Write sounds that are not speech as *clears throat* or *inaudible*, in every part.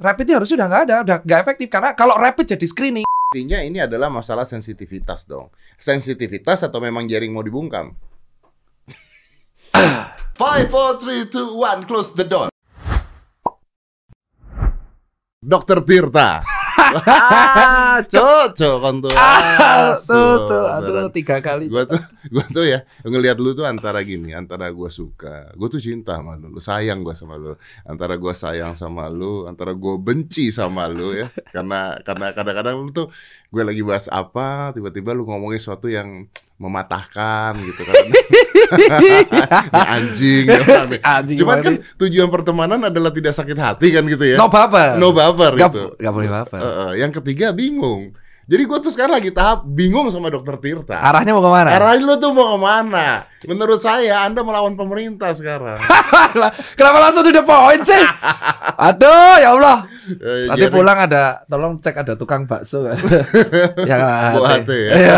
rapidnya harusnya udah nggak ada, udah nggak efektif karena kalau rapid jadi screening. Intinya ini adalah masalah sensitivitas dong. Sensitivitas atau memang jaring mau dibungkam? *coughs* Five, four, three, two, one, close the door. Dokter Tirta. Ah, cocok kan tuh. Ah, tuh, tuh, beneran. aduh tiga kali. Gua tuh, gua tuh ya ngelihat lu tuh antara gini, antara gua suka, gua tuh cinta sama lu, lu sayang gua sama lu, antara gua sayang sama lu, antara gua benci sama lu ya, karena karena kadang-kadang lu tuh gue lagi bahas apa, tiba-tiba lu ngomongin sesuatu yang mematahkan gitu kan, *laughs* Ini *laughs* anjing, ya? Si anjing Cuman kan tujuan pertemanan adalah tidak sakit hati kan gitu ya, no baper. no baper Gak, gitu. gak boleh baper. Eh, eh, yang ketiga bingung. Jadi gue tuh sekarang lagi tahap bingung sama dokter Tirta. Arahnya mau ke mana? Arahin lu tuh mau ke mana? Menurut saya Anda melawan pemerintah sekarang. *laughs* Kenapa langsung to the point sih? *laughs* Aduh, ya Allah. Eh, Nanti jadi- pulang ada, tolong cek ada tukang bakso kan? *laughs* ya Buah hati. ya? Iya.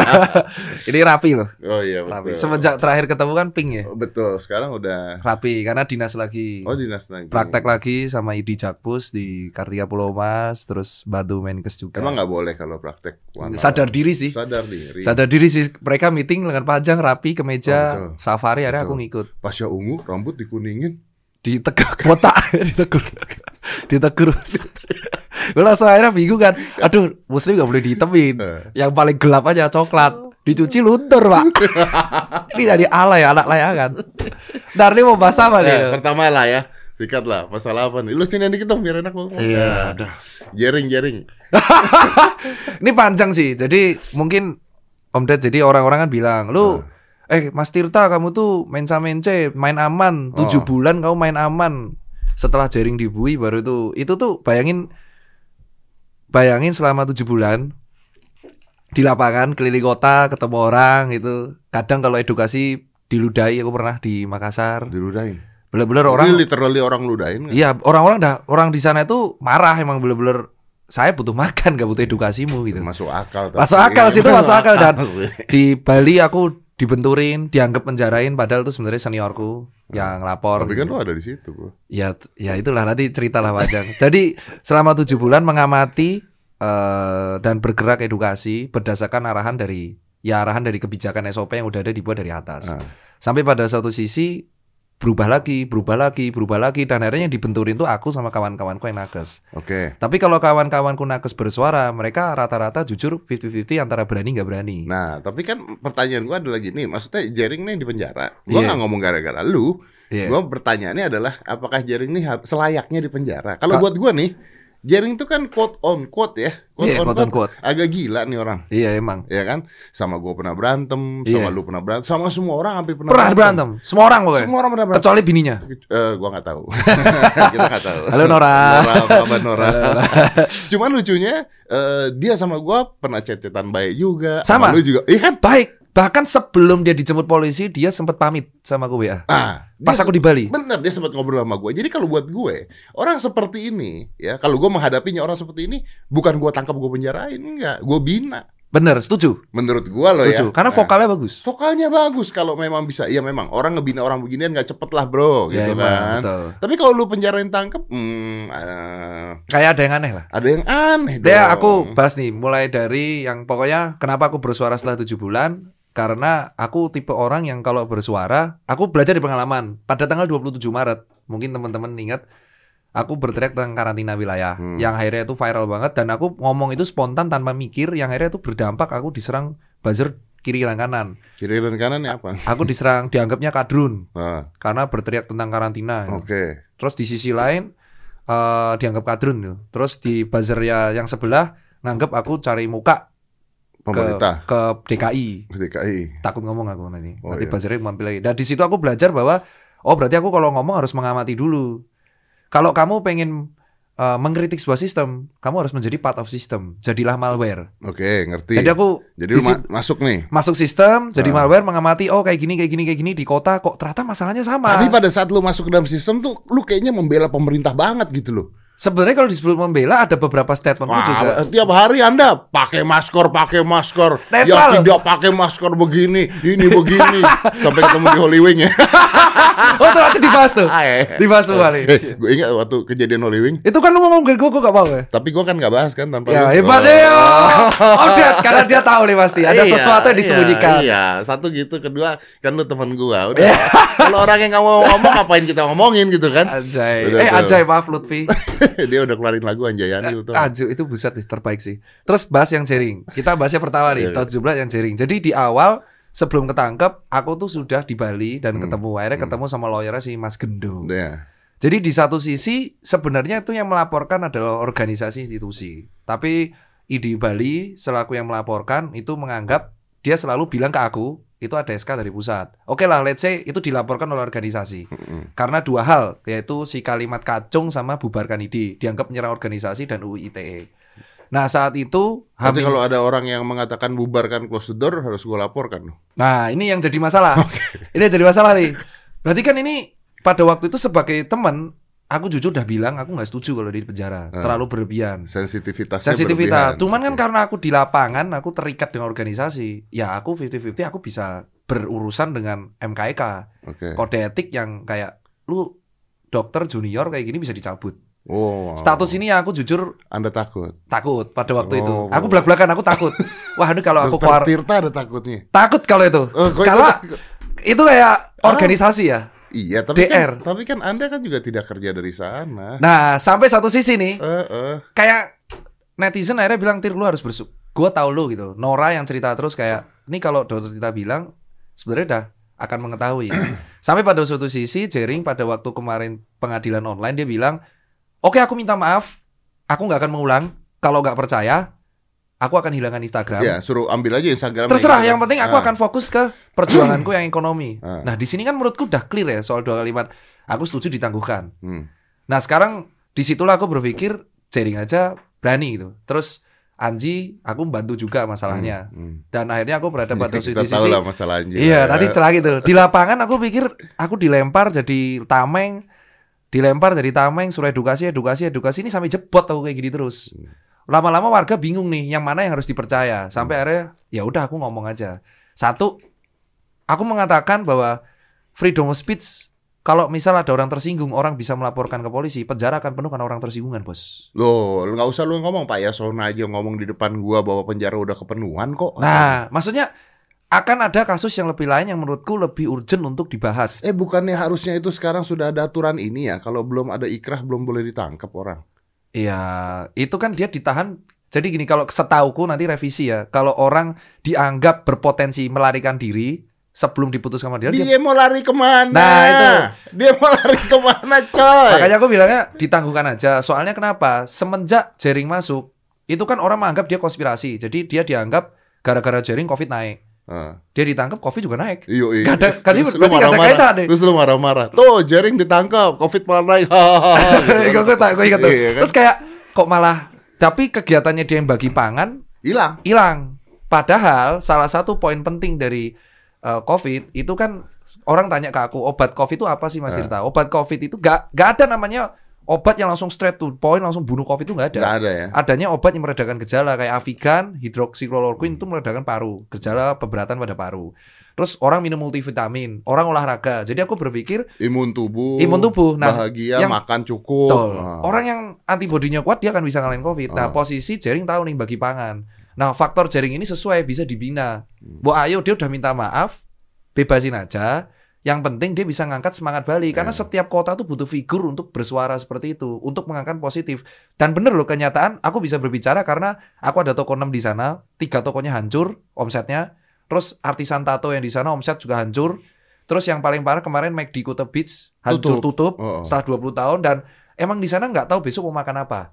Ini rapi loh. Oh iya Rapi. betul. Semenjak terakhir ketemu kan pink ya. Oh, betul. Sekarang udah Rapi karena dinas lagi. oh dinas lagi. Praktek lagi sama ID Jakpus di Kartika Pulau Mas, terus bantu Menkes juga. Emang nggak boleh kalau praktek one sadar hour? diri sih. Sadar diri. Sadar diri sih. Mereka meeting lengan panjang, rapi, kemeja, Oh, betul. safari, akhirnya aku ngikut. Pasya ungu, rambut dikuningin. Ditegak *laughs* botak, ditegur. Ditegur. *laughs* Gue langsung akhirnya bingung kan. Aduh, muslim gak boleh dihitemin. Eh. Yang paling gelap aja coklat. Dicuci luntur, Pak. *laughs* ini dari ala ya, anak layangan. Ntar ini mau bahas apa Eh, nih? pertama lah ya. Sikat lah. Masalah apa nih? Lu sini dikit dong biar enak ngomong. Iya, Nah, Jaring, jaring. *laughs* Ini panjang sih. Jadi mungkin Om Ded, jadi orang-orang kan bilang, lu eh Mas Tirta kamu tuh main sama mence, main aman, tujuh Oh. bulan kamu main aman. Setelah jaring dibui baru itu, itu tuh bayangin, bayangin selama tujuh bulan di lapangan keliling kota ketemu orang gitu. Kadang kalau edukasi diludahi, aku pernah di Makassar. Diludahin. Bener-bener Orang literally orang ludahin iya orang-orang dah, orang di sana itu marah emang bener-bener. Saya butuh makan, gak butuh edukasimu gitu. Masuk akal. tapi. Masuk akal sih, itu masuk akal, Dan- *laughs* di Bali aku dibenturin, dianggap penjarain padahal itu sebenarnya seniorku yang lapor. Tapi kan lu ada di situ, bro. Ya, ya itulah nanti ceritalah panjang. *laughs* Jadi selama tujuh bulan mengamati eh, dan bergerak edukasi berdasarkan arahan dari ya arahan dari kebijakan SOP yang udah ada dibuat dari atas. Ah. Sampai pada suatu sisi berubah lagi, berubah lagi, berubah lagi dan akhirnya yang dibenturin tuh aku sama kawan-kawanku yang nakes. Oke. Tapi kalau kawan-kawanku nakes bersuara, mereka rata-rata jujur 50-50 antara berani nggak berani. Nah, tapi kan pertanyaan gua adalah gini, maksudnya jaring nih di penjara. Gua Iya. nggak ngomong gara-gara lu. Iya. Gua bertanyaannya adalah apakah jaring nih selayaknya di penjara? Kalau Ka- buat gua nih, jaring itu kan quote on quote ya. Quote Iya, on quote on quote. Agak gila nih orang, Iya emang. ya kan? Sama gua pernah berantem, Iya. sama lu pernah berantem, sama semua orang hampir pernah, Pernah berantem. Semua orang pokoknya. Semua orang pernah berantem. Kecuali bininya. Eh, gua nggak tahu. *laughs* Kita nggak tahu. Halo Nora. Nora, apa Nora? *laughs* Cuman lucunya eh, dia sama gua pernah chat-chatan baik juga. Sama. lu juga. Iya kan? Baik. Bahkan sebelum dia dijemput polisi, dia sempat pamit sama WA. Ah, Pas aku di Bali. Bener, dia sempat ngobrol sama gue. Jadi kalau buat gue, orang seperti ini, ya kalau gue menghadapinya orang seperti ini, bukan gue tangkap gue penjarain, enggak, gue bina. Bener, setuju. Menurut gue loh Setuju. ya. Karena Nah, vokalnya bagus. vokalnya bagus kalau memang bisa. Iya memang orang ngebina orang beginian nggak cepet lah bro, Ya, gitu emang, kan. betul. Tapi kalau lu penjarain tangkep, hmm, eh, Kayak ada yang aneh lah. ada yang aneh dong. Dia aku bahas nih, mulai dari yang pokoknya kenapa aku bersuara setelah tujuh bulan. Karena aku tipe orang yang kalau bersuara, aku belajar di pengalaman. Pada tanggal 27 Maret, mungkin teman-teman ingat, aku berteriak tentang karantina wilayah. Hmm. Yang akhirnya itu viral banget. Dan aku ngomong itu spontan tanpa mikir, yang akhirnya itu berdampak aku diserang buzzer kiri dan kanan. Kiri dan kanan ya apa? Aku diserang, dianggapnya kadrun. Ah, Karena berteriak tentang karantina. Oke. Terus di sisi lain eh dianggap kadrun. Terus di buzzer ya yang sebelah nganggap aku cari muka Pemerintah ke DKI. DKI. Takut ngomong aku nanti. Oh, nanti iya. buzzernya mampir lagi. Dan di situ aku belajar bahwa oh berarti aku kalau ngomong harus mengamati dulu. Kalau kamu pengen eh, mengkritik sebuah sistem, kamu harus menjadi part of system. Jadilah malware. Oke, ngerti. Jadi aku Jadi ma- masuk nih. masuk sistem, jadi Ah. malware mengamati oh kayak gini kayak gini kayak gini di kota kok ternyata masalahnya sama. Tapi pada saat lu masuk ke dalam sistem tuh, lu kayaknya membela pemerintah banget gitu loh. Sebenarnya kalau disebut membela ada beberapa statementku Wah, juga. tiap hari Anda pakai masker, pakai masker. Netral. Yang tidak pakai masker begini, ini begini. *laughs* Sampai ketemu di Holy Wing ya. Oh, ternyata dibahas tuh. Ah, eh. Dibahas nih. Eh, gue ingat waktu kejadian Holy Wing. Itu kan lu ngomong gue, gue gak mau ya. Tapi gue kan nggak bahas kan tanpa Ya, lu. hebat Oh. ya. Oh, dia, karena dia tahu nih pasti ada Iya, sesuatu yang disembunyikan. Iya, iya, satu gitu, kedua kan lu teman gua. Udah. Kalau orang yang nggak mau ngomong *laughs* ngapain kita ngomongin gitu kan? Anjay. Udah eh, tuh. Anjay, maaf Lutfi. *laughs* *laughs* Dia udah keluarin lagu Anjayani lu tuh. Aju itu buset nih, terbaik sih. Terus bahas yang jaring. Kita bahasnya pertama nih, Iya. tahun 17 yang jaring. Jadi di awal sebelum ketangkep, aku tuh sudah di Bali dan Hmm. ketemu. Akhirnya Hmm. ketemu sama lawyernya si Mas Gendo. Udah. Jadi di satu sisi sebenarnya itu yang melaporkan adalah organisasi institusi. Tapi ID Bali selaku yang melaporkan itu menganggap dia selalu bilang ke aku itu ada SK dari pusat. Oke lah, let's say itu dilaporkan oleh organisasi. Mm-mm. Karena dua hal, yaitu si kalimat kacung sama bubarkan ID dianggap menyerang organisasi dan UU ITE. Nah saat itu Nanti kalau ada orang yang mengatakan bubarkan close the door harus gua laporkan. Nah, ini yang jadi masalah. *laughs* ini yang jadi masalah nih. Berarti kan ini pada waktu itu sebagai teman, aku jujur udah bilang aku nggak setuju kalau di penjara, Hmm. terlalu berlebihan. Sensitivitasnya Sensitivitas. berlebihan. Cuman kan karena aku di lapangan, aku terikat dengan organisasi. Ya aku 50-50 aku bisa berurusan dengan MKK. Oke. Kode etik yang kayak lu dokter junior kayak gini bisa dicabut. Oh. Status ini aku jujur Anda takut. takut pada waktu itu. Oh. Aku belak-belakan aku takut. *laughs* Wah, ini kalau aku keluar Tirta ada takutnya. takut kalau itu. Oh, kok itu takut? itu kayak organisasi ya. Iya, tapi DR. kan tapi kan Anda kan juga tidak kerja dari sana. Nah, sampai satu sisi nih, Eh, eh. kayak netizen akhirnya bilang Tir lu harus bersuk. Gue tau lu gitu. Nora yang cerita terus kayak, ini kalau dokter kita bilang sebenarnya udah akan mengetahui. *clears throat* sampai pada suatu sisi, Jering pada waktu kemarin pengadilan online dia bilang, oke aku minta maaf, aku nggak akan mengulang. Kalau nggak percaya, aku akan hilangkan Instagram. Ya, suruh ambil aja Instagram. Terserah, yang penting aku Ah. akan fokus ke perjuanganku yang ekonomi. Ah. Nah, di sini kan menurutku udah clear ya soal dua kalimat. Aku setuju ditangguhkan. Hmm. Nah sekarang di situlah aku berpikir jaring aja berani gitu. Terus Anji aku membantu juga masalahnya. Hmm. Dan akhirnya aku berada pada Kita sisi tahu lah masalah anjing. Iya nanti celah gitu. Di lapangan aku pikir aku dilempar jadi tameng, dilempar jadi tameng, suruh edukasi, edukasi, edukasi ini sampai jebot aku kayak gini terus. Lama-lama warga bingung nih yang mana yang harus dipercaya. Sampai akhirnya ya udah aku ngomong aja. Satu, aku mengatakan bahwa freedom of speech kalau misal ada orang tersinggung, orang bisa melaporkan ke polisi, penjara akan penuh karena orang tersinggungan, bos. Loh, lu nggak usah lu ngomong Pak Yasona aja ngomong di depan gua bahwa penjara udah kepenuhan kok. Nah, maksudnya akan ada kasus yang lebih lain yang menurutku lebih urgent untuk dibahas. Eh bukannya harusnya itu sekarang sudah ada aturan ini ya kalau belum ada ikrah belum boleh ditangkap orang. Iya, itu kan dia ditahan. Jadi gini, kalau setauku nanti revisi ya, kalau orang dianggap berpotensi melarikan diri sebelum diputus sama dia, Dia, dia mau lari ke mana? Nah, itu. Dia mau lari ke mana coy? makanya aku bilangnya ditangguhkan aja. Soalnya kenapa? Semenjak jaring masuk, itu kan orang menganggap dia konspirasi. Jadi dia dianggap gara-gara jaring COVID naik. Ah, Dia ditangkap, COVID juga naik. Iya, iya. Gak ada, kan Terus lu marah-marah. deh. Terus lu marah-marah. Tuh, jaring ditangkap, Covid malah naik. Hahaha, *laughs* gitu gue tak, gue ingat tuh. Iya, kan? Terus kayak kok malah, tapi kegiatannya dia yang bagi pangan Hilang. hilang. Padahal salah satu poin penting dari uh, COVID itu kan orang tanya ke aku obat COVID itu apa sih Mas Eh. Tirta? Obat COVID itu gak, gak ada namanya obat yang langsung straight to point langsung bunuh COVID itu gak ada. Nggak ada ya. Adanya obat yang meredakan gejala kayak Avigan, hidroksikloroquine itu meredakan paru, gejala pemberatan pada paru. Terus orang minum multivitamin, orang olahraga. Jadi aku berpikir Imun tubuh. imun tubuh. Nah, bahagia, yang- makan cukup. Betul. Ah. Orang yang antibodinya kuat dia akan bisa ngalahin COVID. Nah, Ah. posisi jaring tahu nih bagi pangan. Nah, faktor jaring ini sesuai bisa dibina. Hmm. Bu ayo dia udah minta maaf, bebasin aja. Yang penting dia bisa ngangkat semangat Bali karena Ya. setiap kota tuh butuh figur untuk bersuara seperti itu, untuk mengangkat positif. Dan bener loh kenyataan aku bisa berbicara karena aku ada toko 6 di sana, tiga tokonya hancur omsetnya. Terus artisan tato yang di sana omset juga hancur. Terus yang paling parah kemarin McD Kuta Beach hancur tutup, Oh, oh. setelah 20 tahun dan emang di sana nggak tahu besok mau makan apa.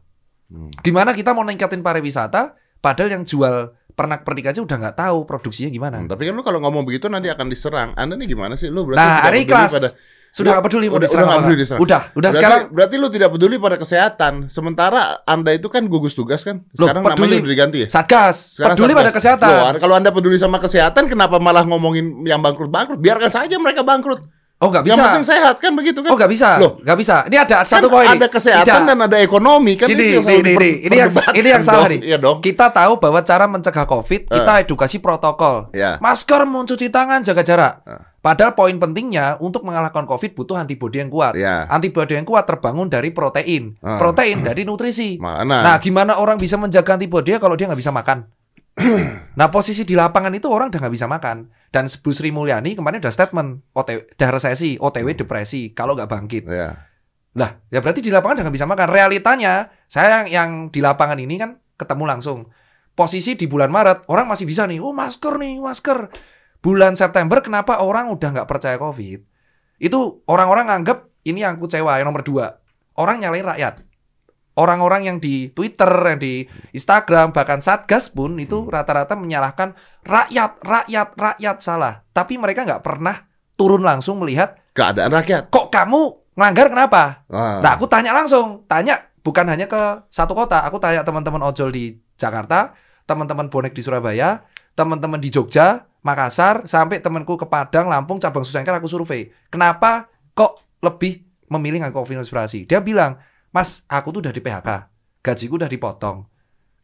Hmm. Gimana kita mau ningkatin pariwisata padahal yang jual pernak-pernik aja udah nggak tahu produksinya gimana. Hmm, tapi kan lu kalau ngomong begitu nanti akan diserang. Anda nih gimana sih? Lu berarti Nah, tidak hari peduli kelas. pada Sudah nggak peduli udah- udah peduli diserang. Udah, udah berarti, sekarang berarti lu tidak peduli pada kesehatan. Sementara Anda itu kan gugus tugas kan? Loh, Sekarang peduli. namanya udah diganti ya? Satgas Sekarang peduli Satgas. pada kesehatan. Loh, kalau Anda peduli sama kesehatan kenapa malah ngomongin yang bangkrut-bangkrut? Biarkan saja mereka bangkrut. Oh nggak Yang bisa. penting sehat kan begitu kan? Oh nggak bisa. Loh, nggak bisa. Ini ada kan satu poin. ada kesehatan Tidak. dan ada ekonomi kan Ini, itu yang ini, ini, ini, ini yang ini yang salah dong. nih. Iya dong. Kita tahu bahwa cara mencegah COVID kita edukasi protokol. Ya. Masker, mencuci tangan, jaga jarak. Ah. Padahal poin pentingnya untuk mengalahkan COVID butuh antibodi yang kuat. Ya. Antibodi yang kuat terbangun dari protein, Ah. protein dari nutrisi. Mana? Nah, gimana orang bisa menjaga antibodi kalau dia nggak bisa makan? *clears throat* nah, posisi di lapangan itu orang udah nggak bisa makan. Dan Bu Sri Mulyani kemarin udah statement, OTW, dah resesi, OTW depresi kalau nggak bangkit. Ya. Lah, ya berarti di lapangan udah nggak bisa makan. Realitanya, saya yang, yang di lapangan ini kan ketemu langsung. Posisi di bulan Maret, orang masih bisa nih, oh masker nih, masker. Bulan September, kenapa orang udah nggak percaya COVID? Itu orang-orang nganggep, ini yang kecewa, yang nomor dua. Orang nyalain rakyat. Orang-orang yang di Twitter, yang di Instagram, bahkan Satgas pun itu rata-rata menyalahkan rakyat, rakyat, rakyat salah. Tapi mereka nggak pernah turun langsung melihat, Keadaan rakyat. kok kamu ngelanggar kenapa? Ah. Nah, aku tanya langsung, tanya bukan hanya ke satu kota, aku tanya teman-teman ojol di Jakarta, teman-teman bonek di Surabaya, teman-teman di Jogja, Makassar, sampai temanku ke Padang, Lampung, cabang Susengker aku survei. Kenapa kok lebih memilih ngaku konspirasi? Dia bilang, Mas, aku tuh udah di PHK, gajiku udah dipotong.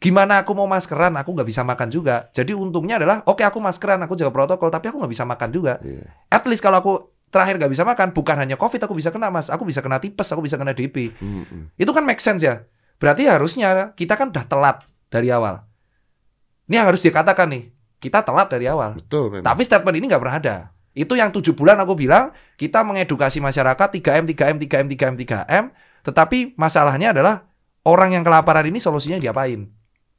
Gimana aku mau maskeran? Aku nggak bisa makan juga. Jadi untungnya adalah, oke aku maskeran, aku jaga protokol, tapi aku nggak bisa makan juga. Iya. At least kalau aku terakhir nggak bisa makan, bukan hanya COVID, aku bisa kena mas, aku bisa kena tipes, aku bisa kena DP. Mm-mm. Itu kan make sense ya. Berarti harusnya kita kan udah telat dari awal. Ini yang harus dikatakan nih. Kita telat dari awal. Betul memang. Tapi statement ini nggak pernah ada. Itu yang tujuh bulan aku bilang, kita mengedukasi masyarakat 3M, 3M, 3M, 3M, 3M. Tetapi masalahnya adalah orang yang kelaparan ini solusinya diapain?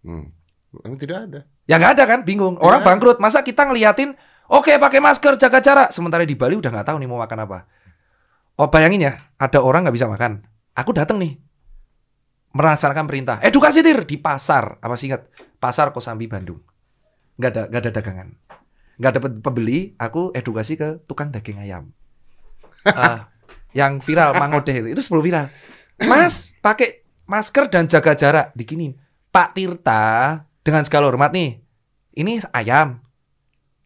Hmm. Emang tidak ada. Ya nggak ada kan, bingung. Orang bangkrut. Masa kita ngeliatin, oke pakai masker, jaga jarak. Sementara di Bali udah nggak tahu nih mau makan apa. Oh bayangin ya, ada orang nggak bisa makan. Aku datang nih, merasakan perintah. Edukasi tir di pasar. Apa sih ingat? Pasar Kosambi Bandung. Nggak ada, nggak ada dagangan. Nggak ada pe- pembeli. Aku edukasi ke tukang daging ayam. *laughs* Ah, yang viral Mang Odeh itu, itu sebelum viral. Mas, pakai masker dan jaga jarak. Dikinin. Pak Tirta, dengan segala hormat nih, ini ayam.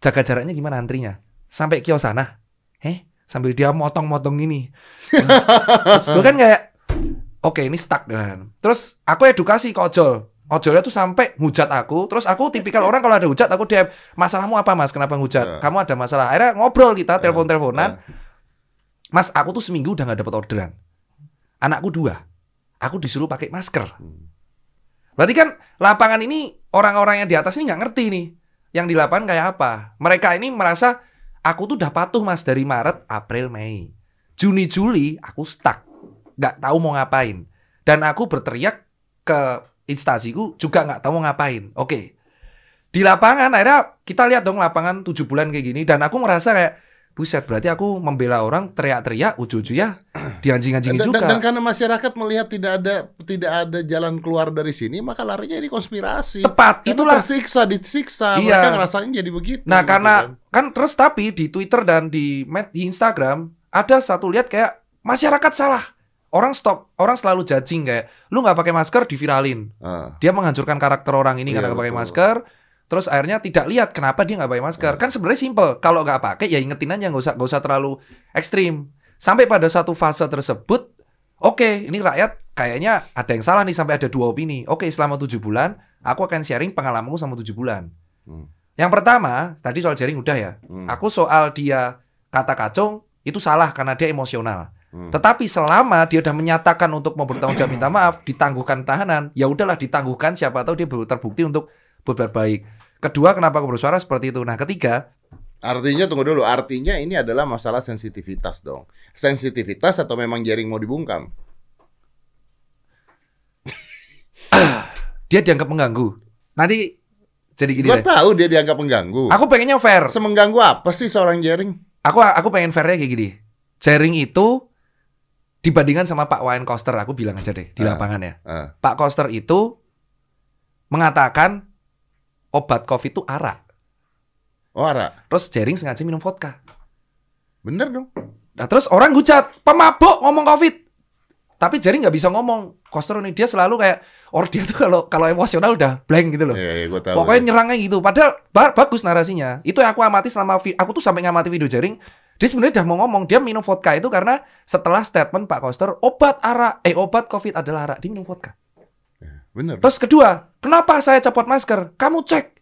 Jaga jaraknya gimana antrinya? Sampai kios sana. Eh, sambil dia motong-motong ini. Terus gue kan kayak, oke ini stuck dan. Terus aku edukasi ke ojol. Ojolnya tuh sampai hujat aku. Terus aku tipikal orang kalau ada hujat aku DM, masalahmu apa mas? Kenapa hujat? Ya. Kamu ada masalah. Akhirnya ngobrol kita, telepon-teleponan. Ya. Mas, aku tuh seminggu udah nggak dapat orderan. Anakku dua. Aku disuruh pakai masker. Hmm. Berarti kan lapangan ini orang-orang yang di atas ini nggak ngerti nih. Yang di lapangan kayak apa? Mereka ini merasa aku tuh udah patuh mas dari Maret, April, Mei. Juni, Juli aku stuck. Nggak tahu mau ngapain. Dan aku berteriak ke instansiku juga nggak tahu mau ngapain. Oke. Di lapangan akhirnya kita lihat dong lapangan 7 bulan kayak gini. Dan aku merasa kayak buset berarti aku membela orang teriak-teriak ujung-ujungnya dianjing-anjingin Dan, juga. dan, dan karena masyarakat melihat tidak ada tidak ada jalan keluar dari sini, maka larinya ini konspirasi. Tepat, Karena itulah tersiksa, disiksa, Iya. mereka ngerasain jadi begitu. Nah, gitu karena kan. kan terus tapi di Twitter dan di med- di Instagram ada satu lihat kayak masyarakat salah. Orang stop, orang selalu judging kayak lu nggak pakai masker diviralin. Ah, Dia menghancurkan karakter orang ini Iya, karena nggak pakai masker. Terus akhirnya tidak lihat kenapa dia nggak pakai masker. Kan sebenarnya simple. Kalau nggak pakai ya ingetin aja nggak usah nggak usah terlalu ekstrim. Sampai pada satu fase tersebut, oke ini rakyat kayaknya ada yang salah nih sampai ada dua opini. Oke selama tujuh bulan aku akan sharing pengalamanku selama tujuh bulan. Hmm. Yang pertama tadi soal jaring udah ya. hmm, Aku soal dia kata kacung itu salah karena dia emosional. hmm. Tetapi selama dia udah menyatakan untuk mau bertanggung jawab minta maaf, ditangguhkan tahanan, ya udahlah ditangguhkan siapa tahu dia terbukti untuk berbuat baik. Kedua, kenapa aku bersuara seperti itu? Nah, ketiga, Artinya tunggu dulu, artinya ini adalah masalah sensitivitas dong. Sensitivitas atau memang jaring mau dibungkam? dia dianggap mengganggu. Nanti jadi gini Gua deh. tahu dia dianggap mengganggu. Aku pengennya fair. Semengganggu apa sih seorang jaring? Aku aku pengen fairnya kayak gini. Jaring itu dibandingkan sama Pak Wayne Koster, aku bilang aja deh di Ah. lapangan ya. Ah, Pak Koster itu mengatakan obat COVID itu arak. oh, Ara, Terus jaring sengaja minum vodka. bener dong. Nah terus orang hujat, pemabuk ngomong COVID. Tapi Jari nggak bisa ngomong. Koster ini dia selalu kayak, or dia tuh kalau kalau emosional udah blank gitu loh. Iya, iya, gue tahu. Pokoknya nyerangnya gitu. Padahal ba- bagus narasinya. Itu yang aku amati selama aku tuh sampai ngamati video jaring. Dia sebenarnya udah mau ngomong, dia minum vodka itu karena setelah statement Pak Koster, obat arak, eh obat COVID adalah arak, dia minum vodka. Bener. Terus kedua, kenapa saya copot masker? Kamu cek.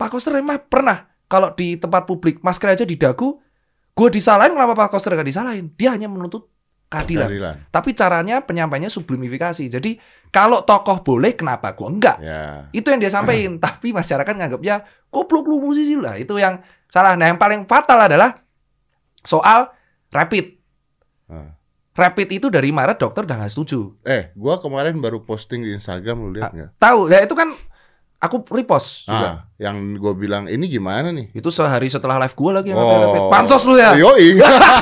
Pak Koster emang pernah kalau di tempat publik masker aja di dagu, gue disalahin kenapa Pak Koster gak disalahin? Dia hanya menuntut keadilan. Keadilan. Tapi caranya penyampaiannya sublimifikasi. Jadi kalau tokoh boleh, kenapa gue enggak? Ya. Itu yang dia sampaikan. *clears throat* Tapi masyarakat nganggapnya goblok lu musisi lah. Itu yang salah. Nah yang paling fatal adalah soal rapid. Ah. Rapid itu dari Maret dokter udah nggak setuju. Eh, gua kemarin baru posting di Instagram lu lihat nggak? Tahu? Ya itu kan aku repost juga. Ah, yang gue bilang ini gimana nih? Itu sehari setelah live gue lagi yang Oh. rapid. Pansos lu ya. Yoi.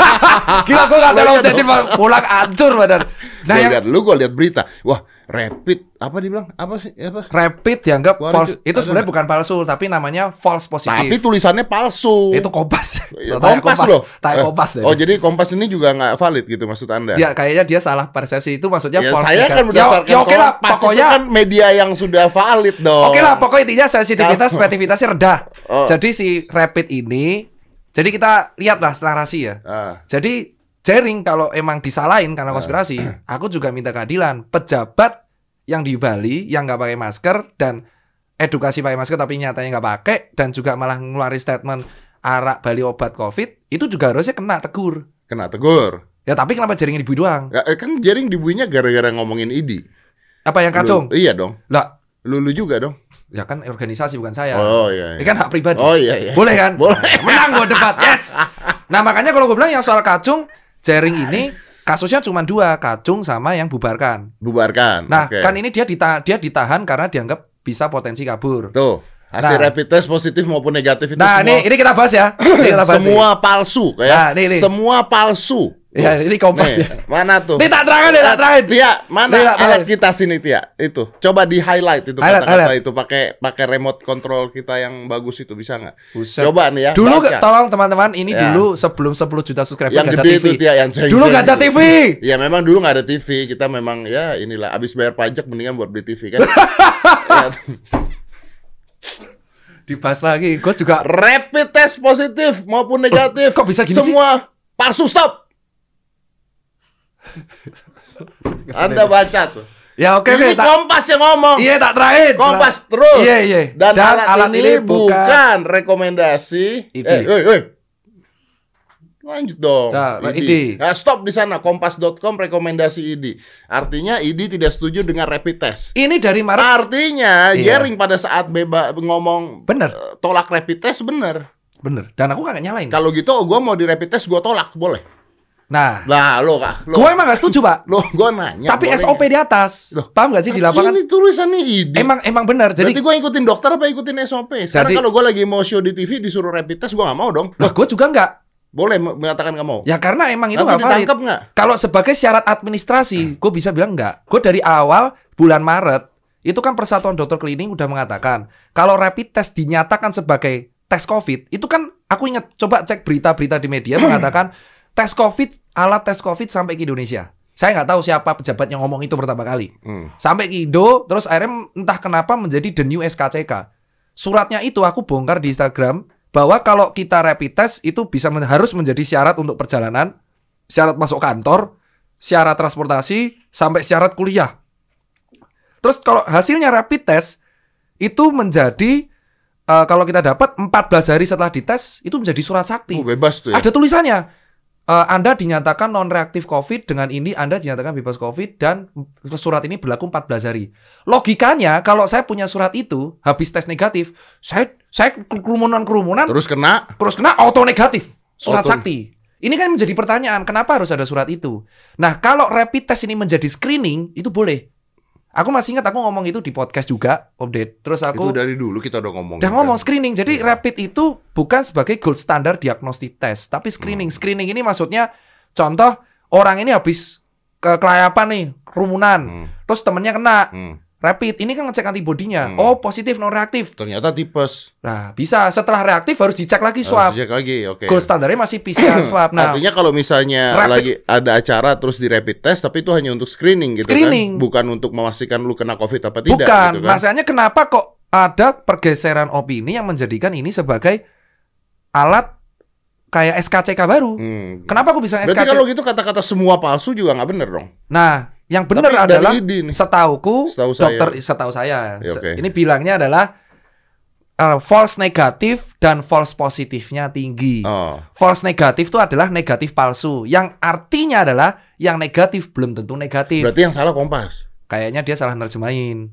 *laughs* Gila gue gak tahu jadi pulang hancur badan. Nah Gua yang lihat lu gue lihat berita. Wah, rapid apa dibilang? Apa sih? Apa? rapid dianggap Wah, false. itu- Itu sebenarnya bukan palsu tapi namanya false Tapi positif. tulisannya palsu. Itu kompas. Ya, *laughs* Tanya kompas loh. Tanya Eh, kompas deh. Oh, jadi kompas ini juga nggak valid gitu maksud Anda? Ya kayaknya dia salah persepsi itu maksudnya Ya, false saya kan berdasarkan ya, ya oke lah kompas pokoknya itu kan media yang sudah valid dong. Oke lah, pokoknya intinya sensitivitas, spesifititasnya rendah. Oh. Jadi si rapid ini, jadi kita lihatlah narasi ya. Ah, Jadi jaring kalau emang disalahin karena konspirasi, *clears throat* aku juga minta keadilan. Pejabat yang di Bali yang nggak pakai masker dan edukasi pakai masker tapi nyatanya nggak pakai dan juga malah ngeluarin statement arak Bali obat COVID itu juga harusnya kena tegur. kena tegur. Ya tapi kenapa jaringnya dibuih doang? Ya, eh, kan jaring dibuinya gara-gara ngomongin ID. Apa yang kacung? Lu- iya dong. Lah, Lu, lu juga dong. ya kan organisasi bukan saya. Oh iya. Ini iya. kan hak pribadi. Oh iya iya. Boleh kan? Boleh. Menang gue debat. Yes. *laughs* Nah makanya kalau gue bilang yang soal kacung, jaring ini kasusnya cuma dua, kacung sama yang bubarkan. Bubarkan. Nah Oke. kan ini dia dita dia ditahan karena dianggap bisa potensi kabur. Tuh, hasil Nah. rapid test positif maupun negatif itu Nah semua ini ini kita bahas ya. Ini kita bahas semua palsu kayak Nah, nih, nih. semua palsu. Ya ini kompas Nih, ya. mana tuh? Ini tak terangin, ini tak terangin. Tia, mana Nih, alat kita sini Tia? Itu. Coba di highlight itu kata-kata itu pakai pakai remote control kita yang bagus itu bisa nggak? Coba nih ya. Dulu baca. tolong teman-teman ini Ya. dulu sebelum 10 juta subscriber yang gede ada itu. Tia yang jeng-jeng Dulu nggak ada. TV. Ya memang dulu nggak ada TV, kita memang ya inilah abis bayar pajak mendingan buat beli TV kan. *laughs* Ya, Dibahas lagi. Gue juga rapid test positif maupun negatif. kok bisa gini sih? Semua palsu stop. *laughs* Anda baca tuh. Ya oke oke. ini tak- Kompas yang ngomong. Iya tak terakhir. Kompas terus. Iya iya. Dan, alat, ini, bukan, rekomendasi. ID. Eh, eh, eh. Lanjut dong. Nah, ID. ID. Nah, stop di sana. Kompas.com rekomendasi ID. Artinya ID tidak setuju dengan rapid test. Ini dari Maret. Artinya Iya. Jering pada saat bebas ngomong Bener. eh, tolak rapid test bener. Bener. Dan aku gak nyalain. Kalau gitu gua mau di rapid test gua tolak boleh. Nah, Lah lo kak, lo, gue emang gak setuju pak. lo gua nanya. Tapi SOP nggak? di atas. Loh, Paham gak sih di Tapi lapangan? Ini tulisannya ID. Emang emang benar. Jadi Jadi, gue ikutin dokter apa ikutin SOP? Sekarang Jadi- kalau gue lagi mau show di TV disuruh rapid test gue gak mau dong. lah gue juga nggak. Boleh mengatakan gak mau. Ya karena emang itu nggak valid. nggak? Kalau sebagai syarat administrasi, gue bisa bilang enggak. Gue dari awal bulan Maret itu kan Persatuan Dokter Klinik udah mengatakan kalau rapid test dinyatakan sebagai tes COVID, itu kan aku ingat coba cek berita-berita di media *clears throat* mengatakan tes COVID alat tes COVID sampai ke Indonesia. Saya nggak tahu siapa pejabat yang ngomong itu pertama kali. Hmm. Sampai ke Indo, terus akhirnya entah kenapa menjadi the new SKCK. Suratnya itu aku bongkar di Instagram bahwa kalau kita rapid test itu bisa men- harus menjadi syarat untuk perjalanan, syarat masuk kantor, syarat transportasi, sampai syarat kuliah. Terus kalau hasilnya rapid test itu menjadi eh, kalau kita dapat 14 hari setelah dites itu menjadi surat sakti. Oh, bebas tuh ya. Ada tulisannya. Eh, anda dinyatakan non reaktif COVID dengan ini Anda dinyatakan bebas COVID dan surat ini berlaku 14 hari. Logikanya kalau saya punya surat itu habis tes negatif, saya saya kerumunan-kerumunan Terus kena. terus kena auto negatif surat Auto. sakti. Ini kan menjadi pertanyaan, kenapa harus ada surat itu? Nah, kalau rapid test ini menjadi screening, itu boleh. Aku masih ingat aku ngomong itu di podcast juga, update. Terus aku Itu dari dulu kita udah ngomong. Udah kan. ngomong screening. Jadi Iya. rapid itu bukan sebagai gold standard diagnostik test, tapi screening. Hmm. Screening ini maksudnya contoh orang ini habis ke kelayapan nih, kerumunan. Hmm. Terus temennya kena Hmm. Rapid. Ini kan ngecek antibodinya. Hmm. Oh, positif non reaktif. Ternyata tipes. Nah, bisa setelah reaktif harus dicek lagi Harus swab. dicek lagi. Oke. Gold standarnya masih PCR *clears throat* swab. Nah, Artinya kalau misalnya Rapid. lagi ada acara terus di rapid test tapi itu hanya untuk screening gitu Screening. kan. Bukan untuk memastikan lu kena Covid apa tidak bukan. gitu kan. Masalahnya kenapa kok ada pergeseran opini yang menjadikan ini sebagai alat kayak SKCK baru. Hmm. Kenapa aku bisa Berarti SKCK? kalau gitu kata-kata semua palsu juga nggak bener dong. Nah, yang benar adalah setauku Setahu saya. dokter setahu saya. Ya, oke. Ini bilangnya adalah uh, false negatif dan false positifnya tinggi. Oh. False negatif itu adalah negatif palsu. Yang artinya adalah yang negatif belum tentu negatif. Berarti yang salah Kompas. Kayaknya dia salah nerjemahin.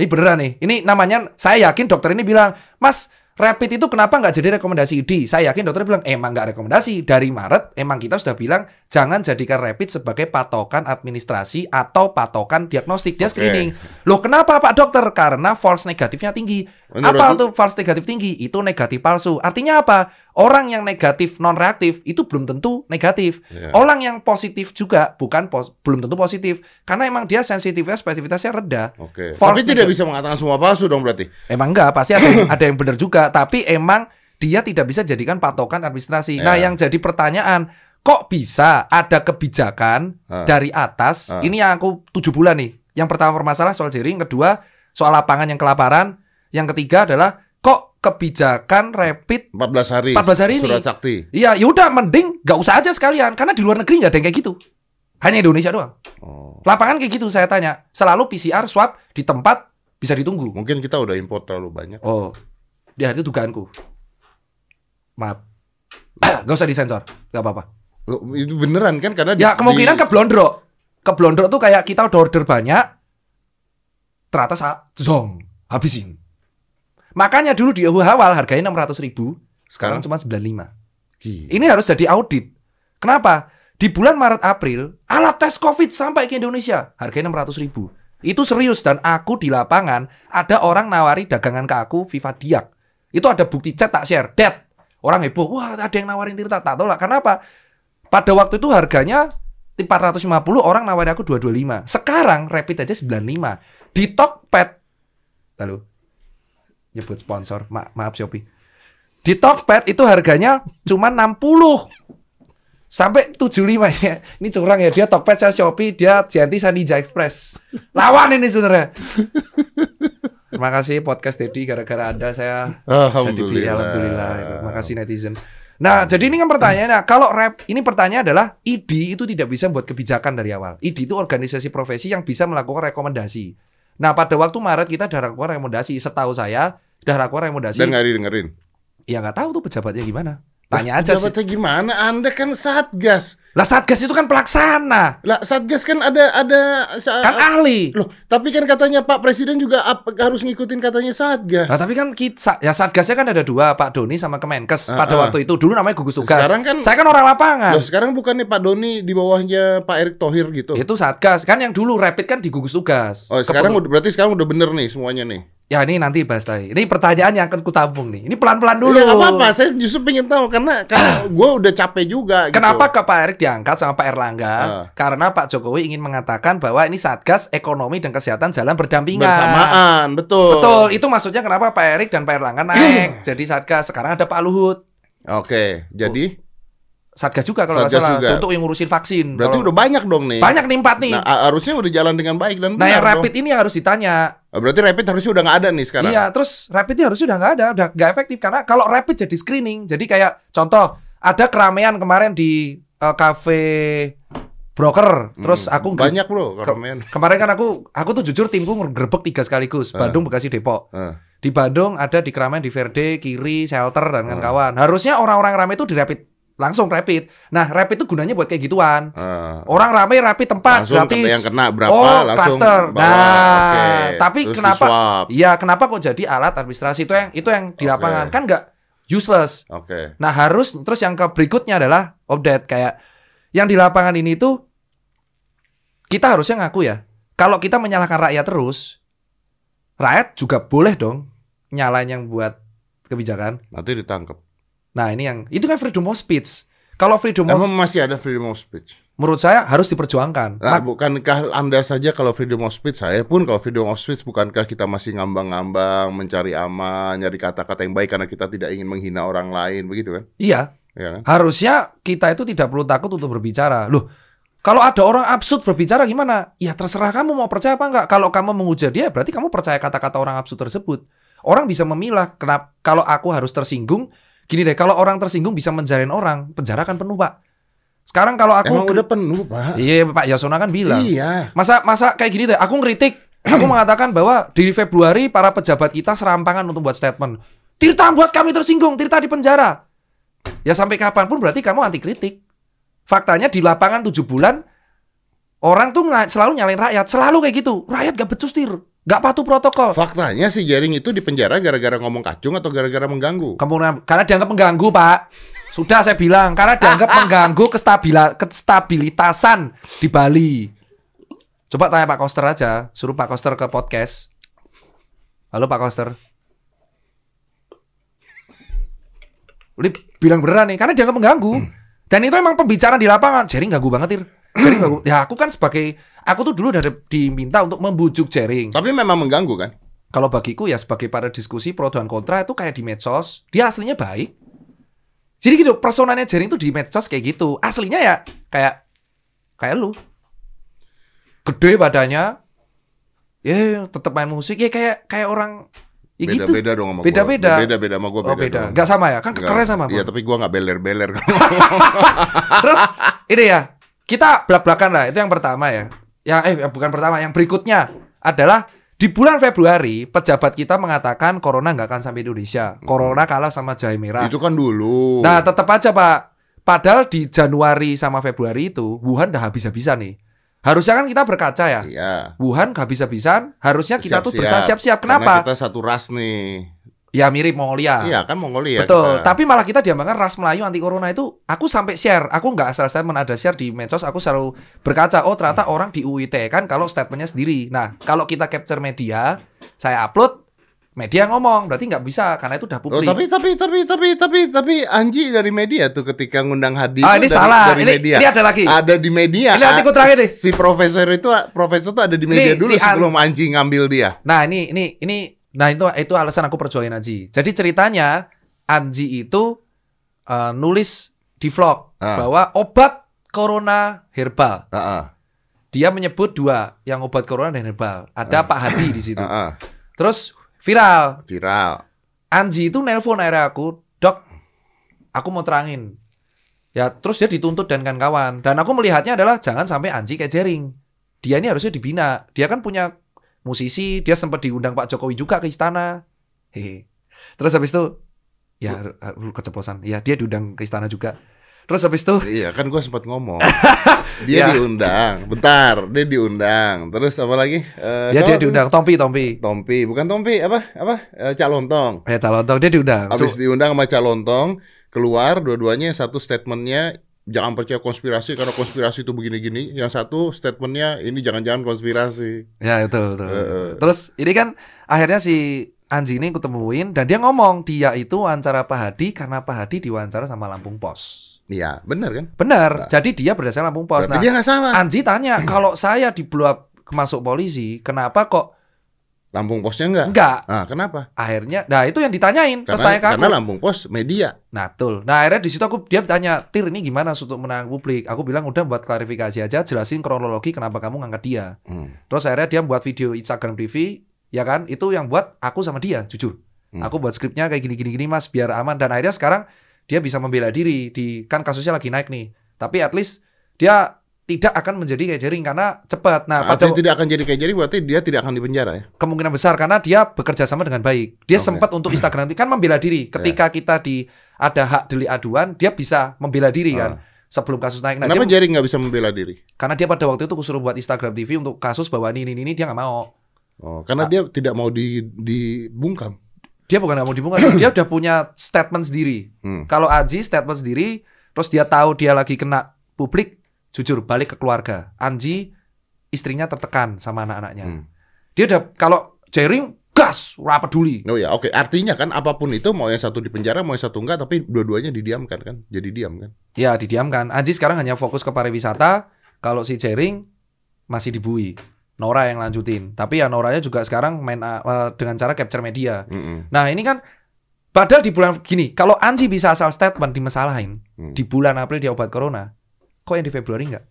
Ini beneran nih. Ini namanya saya yakin dokter ini bilang, Mas, rapid itu kenapa nggak jadi rekomendasi ID? Saya yakin dokter bilang emang nggak rekomendasi. Dari Maret emang kita sudah bilang jangan jadikan rapid sebagai patokan administrasi atau patokan diagnostik. Dia Oke. screening. Loh kenapa Pak Dokter? Karena false negatifnya tinggi. Menurut apa tuh false negatif tinggi? Itu negatif palsu. Artinya apa? Orang yang negatif non reaktif itu belum tentu negatif. Ya. Orang yang positif juga bukan pos- belum tentu positif karena emang dia sensitivitas spesifitasnya rendah. Oke. False Tapi tidak bisa mengatakan semua palsu dong berarti. Emang enggak, pasti ada yang, *coughs* ada yang benar juga, tapi emang dia tidak bisa jadikan patokan administrasi. Nah, Ya. yang jadi pertanyaan, kok bisa ada kebijakan Ah. dari atas? Ah. Ini yang aku tujuh bulan nih. Yang pertama bermasalah soal jaring, kedua soal lapangan yang kelaparan, yang ketiga adalah kok kebijakan rapid 14 hari. 14 hari ini. Surat sakti. Iya, yaudah mending nggak usah aja sekalian karena di luar negeri nggak ada yang kayak gitu. Hanya Indonesia doang. Oh. Lapangan kayak gitu saya tanya. Selalu PCR swab di tempat bisa ditunggu. Mungkin kita udah import terlalu banyak. Oh, dia itu dugaanku. Maaf. *clears throat* Gak usah disensor, gak apa-apa. Itu beneran kan karena di- Ya kemungkinan di- keblondrok. Keblondrok tuh kayak kita udah order banyak, ternyata sa zong habisin. Makanya dulu di awal harganya 600 ribu, sekarang cuma 95. Gila. Ini harus jadi audit. Kenapa? Di bulan Maret April, alat tes COVID sampai ke Indonesia, harganya 600 ribu. Itu serius dan aku di lapangan ada orang nawari dagangan ke aku Viva Diak. Itu ada bukti chat tak share, dead. Orang heboh, wah ada yang nawarin Tirta, tak tolak. Kenapa? Pada waktu itu harganya 450, orang nawari aku 225. Sekarang rapid aja 95. Di Tokped, lalu nyebut sponsor, Ma- maaf Shopee. Di Tokped itu harganya cuma 60 sampai 75 ya. Ini curang ya dia Tokped saya Shopee, dia Janti saya Ninja Express. Lawan ini sebenarnya. Terima kasih podcast Dedi gara-gara Anda saya jadi beli Alhamdulillah. alhamdulillah. Terima kasih netizen. Nah, jadi ini kan pertanyaannya, kalau rap ini pertanyaan adalah ID itu tidak bisa buat kebijakan dari awal. ID itu organisasi profesi yang bisa melakukan rekomendasi. Nah, pada waktu Maret kita sudah lakukan rekomendasi. Setahu saya sudah lakukan rekomendasi. Dan nggak didengerin. Ya nggak tahu tuh pejabatnya gimana. Tanya aja sih. Gimana? Anda kan satgas. Lah Satgas itu kan pelaksana, Lah satgas kan ada ada kan ahli. Loh, tapi kan katanya Pak Presiden juga ap- harus ngikutin katanya satgas. Nah, tapi kan kita, ya Satgasnya kan ada dua, Pak Doni sama Kemenkes Ah, pada ah. waktu itu. Dulu namanya gugus tugas. Sekarang kan- saya kan orang lapangan. Loh, sekarang bukannya Pak Doni di bawahnya Pak Erick Thohir gitu. Itu Satgas. Kan yang dulu rapid kan di gugus tugas. Oh, sekarang udah berarti sekarang udah bener nih semuanya nih. Ya ini nanti bahas lagi. Ini pertanyaan yang akan kutampung nih. Ini pelan-pelan dulu. Iya, nggak apa-apa, saya justru pengen tahu karena *clears throat* karena gue udah capek juga. gitu. Kenapa ke Pak Erick diangkat sama Pak Erlangga? Ah. Karena Pak Jokowi ingin mengatakan bahwa ini Satgas ekonomi dan kesehatan jalan berdampingan. bersamaan? Betul. Betul. Itu maksudnya kenapa Pak Erick dan Pak Erlangga naik *clears throat* jadi Satgas. Sekarang ada Pak Luhut. Oke, jadi Satgas juga kalau nggak salah. juga. Untuk yang ngurusin vaksin. berarti Kalau- udah banyak dong nih. banyak nih empat nih. Nah, harusnya udah jalan dengan baik dan Nah, yang rapid dong. ini harus ditanya. Oh, Berarti rapid harusnya udah nggak ada nih sekarang. Iya, terus rapid ini harusnya udah nggak ada, udah nggak efektif karena kalau rapid jadi screening, jadi kayak contoh ada keramaian kemarin di eh, cafe broker, terus Hmm, aku banyak bro, kemarin. kemarin kan aku aku tuh jujur timku ngerebek tiga sekaligus, Ah. Bandung, Bekasi, Depok. Eh. Di Bandung ada di keramaian di Verde, kiri, shelter dan Ah. kawan-kawan. Harusnya orang-orang ramai itu di rapid langsung rapid. Nah, rapid itu gunanya buat kayak gituan. Eh. Orang ramai rapid tempat langsung gratis. yang kena berapa Oh, langsung cluster. bawa. Nah, Oke. tapi Terus kenapa-. Iya, kenapa kok jadi alat administrasi itu yang itu yang di lapangan kan nggak useless. Oke. Nah harus terus yang ke berikutnya adalah update kayak yang di lapangan ini tuh kita harusnya ngaku ya. Kalau kita menyalahkan rakyat terus, rakyat juga boleh dong nyalain yang buat kebijakan. Nanti ditangkap. Nah ini yang itu kan freedom of speech. Kalau freedom of Emang masih ada freedom of speech? menurut saya harus diperjuangkan. Nah, Mak- bukankah Anda saja kalau freedom of speech, saya pun kalau freedom of speech bukankah kita masih ngambang-ngambang, mencari aman, nyari kata-kata yang baik karena kita tidak ingin menghina orang lain, begitu kan? iya, Ya kan? harusnya kita itu tidak perlu takut untuk berbicara. Loh, kalau ada orang absurd berbicara gimana? Ya terserah kamu mau percaya apa enggak. Kalau kamu menguja dia, berarti kamu percaya kata-kata orang absurd tersebut. Orang bisa memilah. Kenapa? Kalau aku harus tersinggung Gini deh, kalau orang tersinggung bisa menjarain orang, penjara kan penuh, Pak. Sekarang kalau aku Emang udah penuh, Pak. Iya, Pak Yasona kan bilang. Iya. Masa masa kayak gini deh, aku ngeritik, aku mengatakan bahwa di Februari para pejabat kita serampangan untuk buat statement. Tirta buat kami tersinggung, Tirta di penjara. Ya sampai kapan pun berarti kamu anti kritik. Faktanya di lapangan 7 bulan orang tuh selalu nyalain rakyat, selalu kayak gitu. Rakyat gak becus tir, gak patuh protokol. Faktanya si Jering itu di penjara gara-gara ngomong kacung atau gara-gara mengganggu? Kemudian karena dianggap mengganggu, Pak. Sudah saya bilang, karena dianggap *laughs* mengganggu kestabila, kestabilitasan di Bali. Coba tanya Pak Koster aja, suruh Pak Koster ke podcast. Halo Pak Koster. Ini bilang beneran nih, karena dianggap mengganggu. Dan itu emang pembicaraan di lapangan. Jering ganggu banget, Tir. Ganggu. Ya aku kan sebagai, aku tuh dulu udah di- diminta untuk membujuk Jering. Tapi memang mengganggu kan? Kalau bagiku ya sebagai pada diskusi pro dan kontra itu kayak di medsos, dia aslinya baik. Jadi gitu, personanya Jering tuh di medsos kayak gitu. Aslinya ya kayak kayak lu. Gede badannya. Ya tetap main musik ya kayak kayak orang ya gitu. Beda-beda dong sama Beda-beda. gua. Beda-beda sama gua Oh beda. beda. dong. Gak sama ya? Kan kekernya sama. Iya, tapi gua nggak beler-beler. *laughs* Terus ini ya, kita belak-belakan lah. Itu yang pertama ya. Yang eh bukan pertama, yang berikutnya adalah di bulan Februari pejabat kita mengatakan corona nggak akan sampai Indonesia. Corona kalah sama jahe merah. itu kan dulu. Nah, tetap aja Pak. Padahal di Januari sama Februari itu Wuhan udah habis-habisan nih. Harusnya kan kita berkaca ya. Iya. Wuhan gak habis-habisan. Harusnya kita tuh Siap-siap. bersiap-siap. Karena Kenapa? kita satu ras nih. Ya mirip Mongolia. Iya kan Mongolia. Betul. kita. Tapi malah kita diambangkan ras Melayu anti corona itu aku sampai share. Aku nggak asal statement ada share di medsos. Aku selalu berkaca. Oh ternyata orang di UIT kan kalau statementnya sendiri. Nah kalau kita capture media, saya upload, media ngomong. Berarti nggak bisa karena itu udah Oh, publik. tapi tapi tapi tapi tapi tapi Anji dari media tuh ketika ngundang Hadi ah tuh ini dari, salah. dari ini, media. ini ada lagi. ada di media. Ini artikel terakhir nih. Si profesor itu profesor tuh ada di media Nih, dulu si An- sebelum Anji ngambil dia. Nah ini ini ini nah itu itu alasan aku perjuangin Anji. Jadi ceritanya Anji itu eh, nulis di vlog Ah. bahwa obat corona herbal. Heeh. Dia menyebut dua yang obat corona dan herbal. Ada Pak Hadi di situ. Heeh. Terus viral. Viral. Anji itu nelpon akhirnya aku, dok, aku mau terangin. Ya terus dia dituntut dan kawan-kawan. Dan aku melihatnya adalah jangan sampai Anji kayak jering. Dia ini harusnya dibina. Dia kan punya musisi, dia sempat diundang Pak Jokowi juga ke istana. Hehe. Terus habis itu ya lu keceplosan. Ya dia diundang ke istana juga. Terus habis itu Iya kan gue sempat ngomong. *laughs* Dia Ya. diundang. Bentar, dia diundang. Terus apa lagi? Eh, ya dia diundang Tompi Tompi. Tompi, bukan Tompi, apa? Apa? Eh, Cak Lontong. Eh calon tong dia diundang. Habis diundang sama Cak Lontong, keluar dua-duanya satu statementnya jangan percaya konspirasi karena konspirasi itu begini-gini. Yang satu statementnya ini jangan-jangan konspirasi. Ya itu, itu. Heeh. Terus ini kan akhirnya si Anji ini ketemuin dan dia ngomong dia itu wawancara Pak Hadi karena Pak Hadi diwawancara sama Lampung Pos. Iya, benar kan? Benar. Nah. Jadi dia berdasarkan Lampung Pos. Berarti Nah, dia nggak salah. Anji tanya kalau saya di blow up masuk polisi, kenapa kok Lampung Posnya enggak? enggak? Ah, kenapa? Akhirnya, nah itu yang ditanyain. Karena, tanya ke aku. karena Lampung Pos media. Nah betul. Nah akhirnya di situ aku dia tanya, Tir ini gimana untuk menang publik? Aku bilang udah buat klarifikasi aja, jelasin kronologi kenapa kamu ngangkat dia. Hmm. Terus akhirnya dia buat video Instagram TV, ya kan? Itu yang buat aku sama dia, jujur. Hmm. Aku buat skripnya kayak gini-gini gini mas, biar aman. Dan akhirnya sekarang dia bisa membela diri di kan kasusnya lagi naik nih. Tapi at least dia tidak akan menjadi kayak jaring karena cepat. Nah, pada Artinya tidak akan jadi kayak jadi berarti dia tidak akan dipenjara ya. kemungkinan besar karena dia bekerja sama dengan baik. Dia Oke. sempat untuk Instagram TV kan membela diri. Ketika kita di ada hak delik aduan, dia bisa membela diri kan sebelum kasus naik. Nah, Ah. Kenapa dia, Jerry nggak bisa membela diri? karena dia pada waktu itu kusuruh buat Instagram TV untuk kasus bahwa ini ini ini dia nggak mau. Oh, karena dia tidak mau di dibungkam. Dia bukan nggak mau dibungkam, dia udah punya statement sendiri. Hmm. Kalau Aji statement sendiri, terus dia tahu dia lagi kena publik, jujur balik ke keluarga. Anji istrinya tertekan sama anak-anaknya. Hmm. Dia udah kalau Jering gas, ora peduli. Oh ya, oke. Artinya kan apa pun itu mau yang satu di penjara, mau yang satu enggak, tapi dua-duanya didiamkan kan. Jadi diam kan. Ya didiamkan. Anji sekarang hanya fokus ke pariwisata. Kalau si Jering masih dibui. Nora yang lanjutin. Tapi ya Noranya juga sekarang main uh, dengan cara capture media. Mm-mm. Nah ini kan padahal di bulan gini, kalau Anji bisa asal statement dimasalahin Hmm. di bulan April dia obat corona, kok yang di Februari enggak?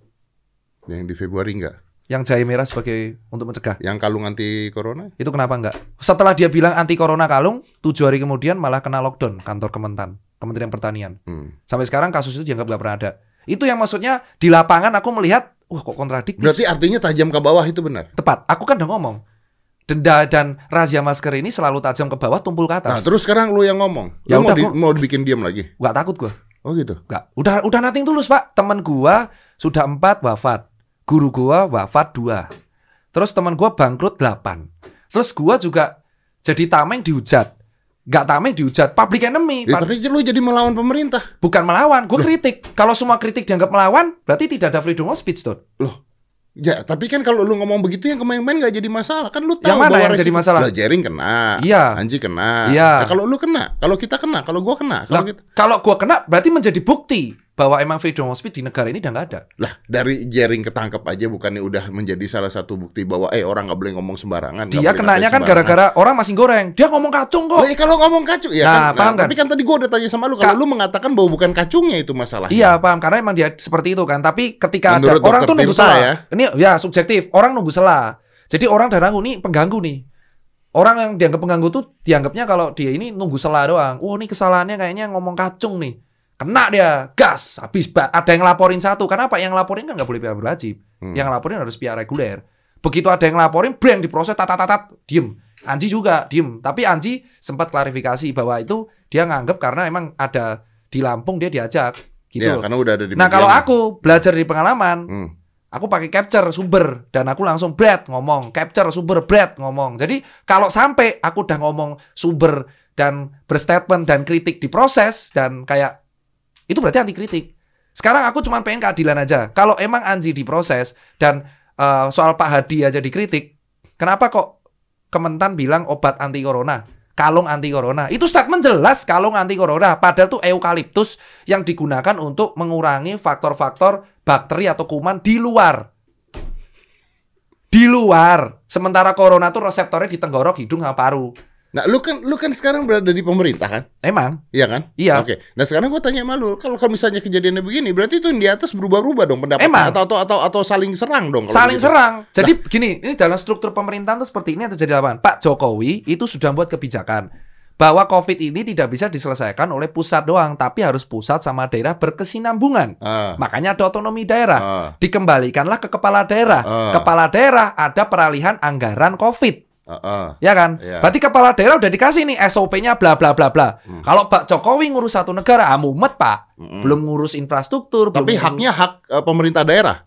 Yang di Februari enggak. Yang jahe merah sebagai untuk mencegah. Yang kalung anti corona? Itu kenapa enggak? Setelah dia bilang anti corona kalung, tujuh hari kemudian malah kena lockdown kantor Kementan. Kementerian Pertanian. Hmm. Sampai sekarang kasus itu dianggap nggak pernah ada. Itu yang maksudnya di lapangan aku melihat, wah kok kontradiktif. Berarti artinya tajam ke bawah itu benar. Tepat. Aku kan udah ngomong. Denda dan razia masker ini selalu tajam ke bawah, tumpul ke atas. Nah, terus sekarang lu yang ngomong. Lu Ya mau, udah, di- gua- mau dibikin diam lagi. Nggak takut gua. Oh gitu. Nggak. Udah udah nating tulus pak. Temen gua sudah empat wafat. Guru gua wafat dua. Terus teman gua bangkrut delapan. Terus gua juga jadi tameng dihujat. Nggak tameng dihujat. Public enemy. Ya, tapi lu jadi melawan pemerintah. Bukan melawan. Gue kritik. Kalau semua kritik dianggap melawan, berarti tidak ada freedom of speech tuh. Ya, tapi kan kalau lu ngomong begitu yang kemain-main gak jadi masalah. Kan lu tahu Yang mana bahwa yang jadi masalah? Lah, Jering kena. Iya. Anji kena. Iya. Nah, kalau lu kena, kalau kita kena, kalau gua kena, kalau kita kalau gua kena, berarti menjadi bukti bahwa emang freedom of speech di negara ini udah nggak ada. lah dari Jering ketangkep aja bukannya udah menjadi salah satu bukti bahwa eh orang nggak boleh ngomong sembarangan. Dia kenanya kan gara-gara orang masih goreng. Dia ngomong kacung kok. Ya kalau ngomong kacung ya Nah, kan. paham kan? Tapi kan tadi gua udah tanya sama lu kalau Ka- lu mengatakan bahwa bukan kacungnya itu masalahnya. Iya paham karena emang dia seperti itu kan. Tapi ketika Menurut ada orang tuh nunggu salah. ya. Ini ya subjektif. Orang nunggu salah. Jadi orang darah ini pengganggu nih. Orang yang dianggap pengganggu tuh dianggapnya kalau dia ini nunggu salah doang. Wah ini kesalahannya kayaknya ngomong kacung nih. Kena dia, gas, habis ada yang laporin satu. Karena apa? Yang laporin kan nggak boleh pihak berwajib. Hmm. Yang laporin harus pihak reguler. Begitu ada yang laporin, breng diproses, tat tat tat, tat, diem. Anji juga diem. Tapi Anji sempat klarifikasi bahwa itu dia nganggep karena emang ada di Lampung dia diajak. Gitu. Ya, karena udah ada di Nah kalau aku belajar dari pengalaman, Hmm. aku pakai capture sumber dan aku langsung bread ngomong, capture sumber bread ngomong. Jadi kalau sampai aku udah ngomong sumber dan berstatement dan kritik diproses dan kayak itu berarti anti kritik. Sekarang aku cuma pengen keadilan aja. Kalau emang Anji diproses dan eh, soal Pak Hadi aja dikritik, kenapa kok Kementan bilang obat anti corona? Kalung anti corona. Itu statement jelas kalung anti corona. Padahal tuh eukaliptus yang digunakan untuk mengurangi faktor-faktor bakteri atau kuman di luar. Di luar. Sementara corona tuh reseptornya di tenggorok, hidung sama paru. Nah, lu kan lu kan sekarang berada di pemerintah kan? Emang? Iya kan? Iya. Oke. Nah, sekarang gua tanya sama lu, kalau kalau misalnya kejadiannya begini, berarti itu yang di atas berubah-ubah dong pendapatnya Emang. atau atau atau atau saling serang dong kalau Saling begitu. serang. Jadi gini, ini dalam struktur pemerintahan tuh seperti ini yang terjadi apa? Pak Jokowi itu sudah membuat kebijakan bahwa COVID ini tidak bisa diselesaikan oleh pusat doang, tapi harus pusat sama daerah berkesinambungan. Ah. Makanya ada otonomi daerah. Ah. Dikembalikanlah ke kepala daerah. Ah. Kepala daerah ada peralihan anggaran COVID. Ah, ah. Ya kan? Iya. Berarti kepala daerah udah dikasih nih SOP-nya bla bla bla bla. Hmm. Kalau Pak Jokowi ngurus satu negara, ah, mumet Pak. Mm-mm. Belum ngurus infrastruktur, Tapi belum ngurus- haknya hak eh, pemerintah daerah.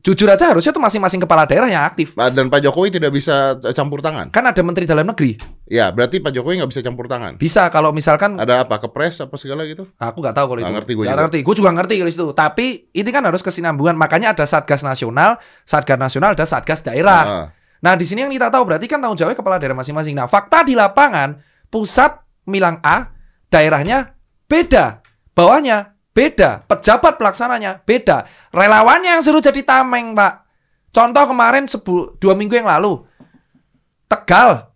jujur aja harusnya tuh masing-masing kepala daerah yang aktif. Ah, Dan Pak Jokowi tidak bisa eh, campur tangan. Kan ada menteri dalam negeri. Ya, berarti Pak Jokowi nggak bisa campur tangan. Bisa kalau misalkan Ada apa? Kepres apa segala gitu? aku nggak tahu kalau itu. ngerti Nggak juga. ngerti. Gue juga ngerti kalau itu. Tapi ini kan harus kesinambungan. Makanya ada Satgas Nasional, Satgas Nasional ada Satgas Daerah. Ah. Nah, di sini yang kita tahu berarti kan tanggung jawabnya kepala daerah masing-masing. Nah, fakta di lapangan, pusat bilang A, daerahnya beda. Bawahnya beda. Pejabat pelaksananya beda. Relawannya yang suruh jadi tameng, Pak. Contoh kemarin sebu dua minggu yang lalu. Tegal.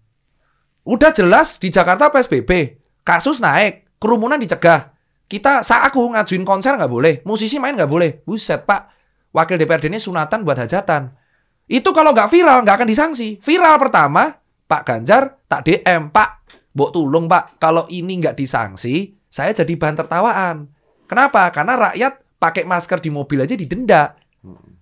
Udah jelas di Jakarta PSBB. Kasus naik. Kerumunan dicegah. Kita, saat aku ngajuin konser nggak boleh. Musisi main nggak boleh. Buset, Pak. Wakil DPRD ini sunatan buat hajatan. Itu kalau nggak viral, nggak akan disanksi. Viral pertama, Pak Ganjar tak DM, Pak, Mbok tulung Pak, kalau ini nggak disanksi, saya jadi bahan tertawaan. Kenapa? Karena rakyat pakai masker di mobil aja didenda.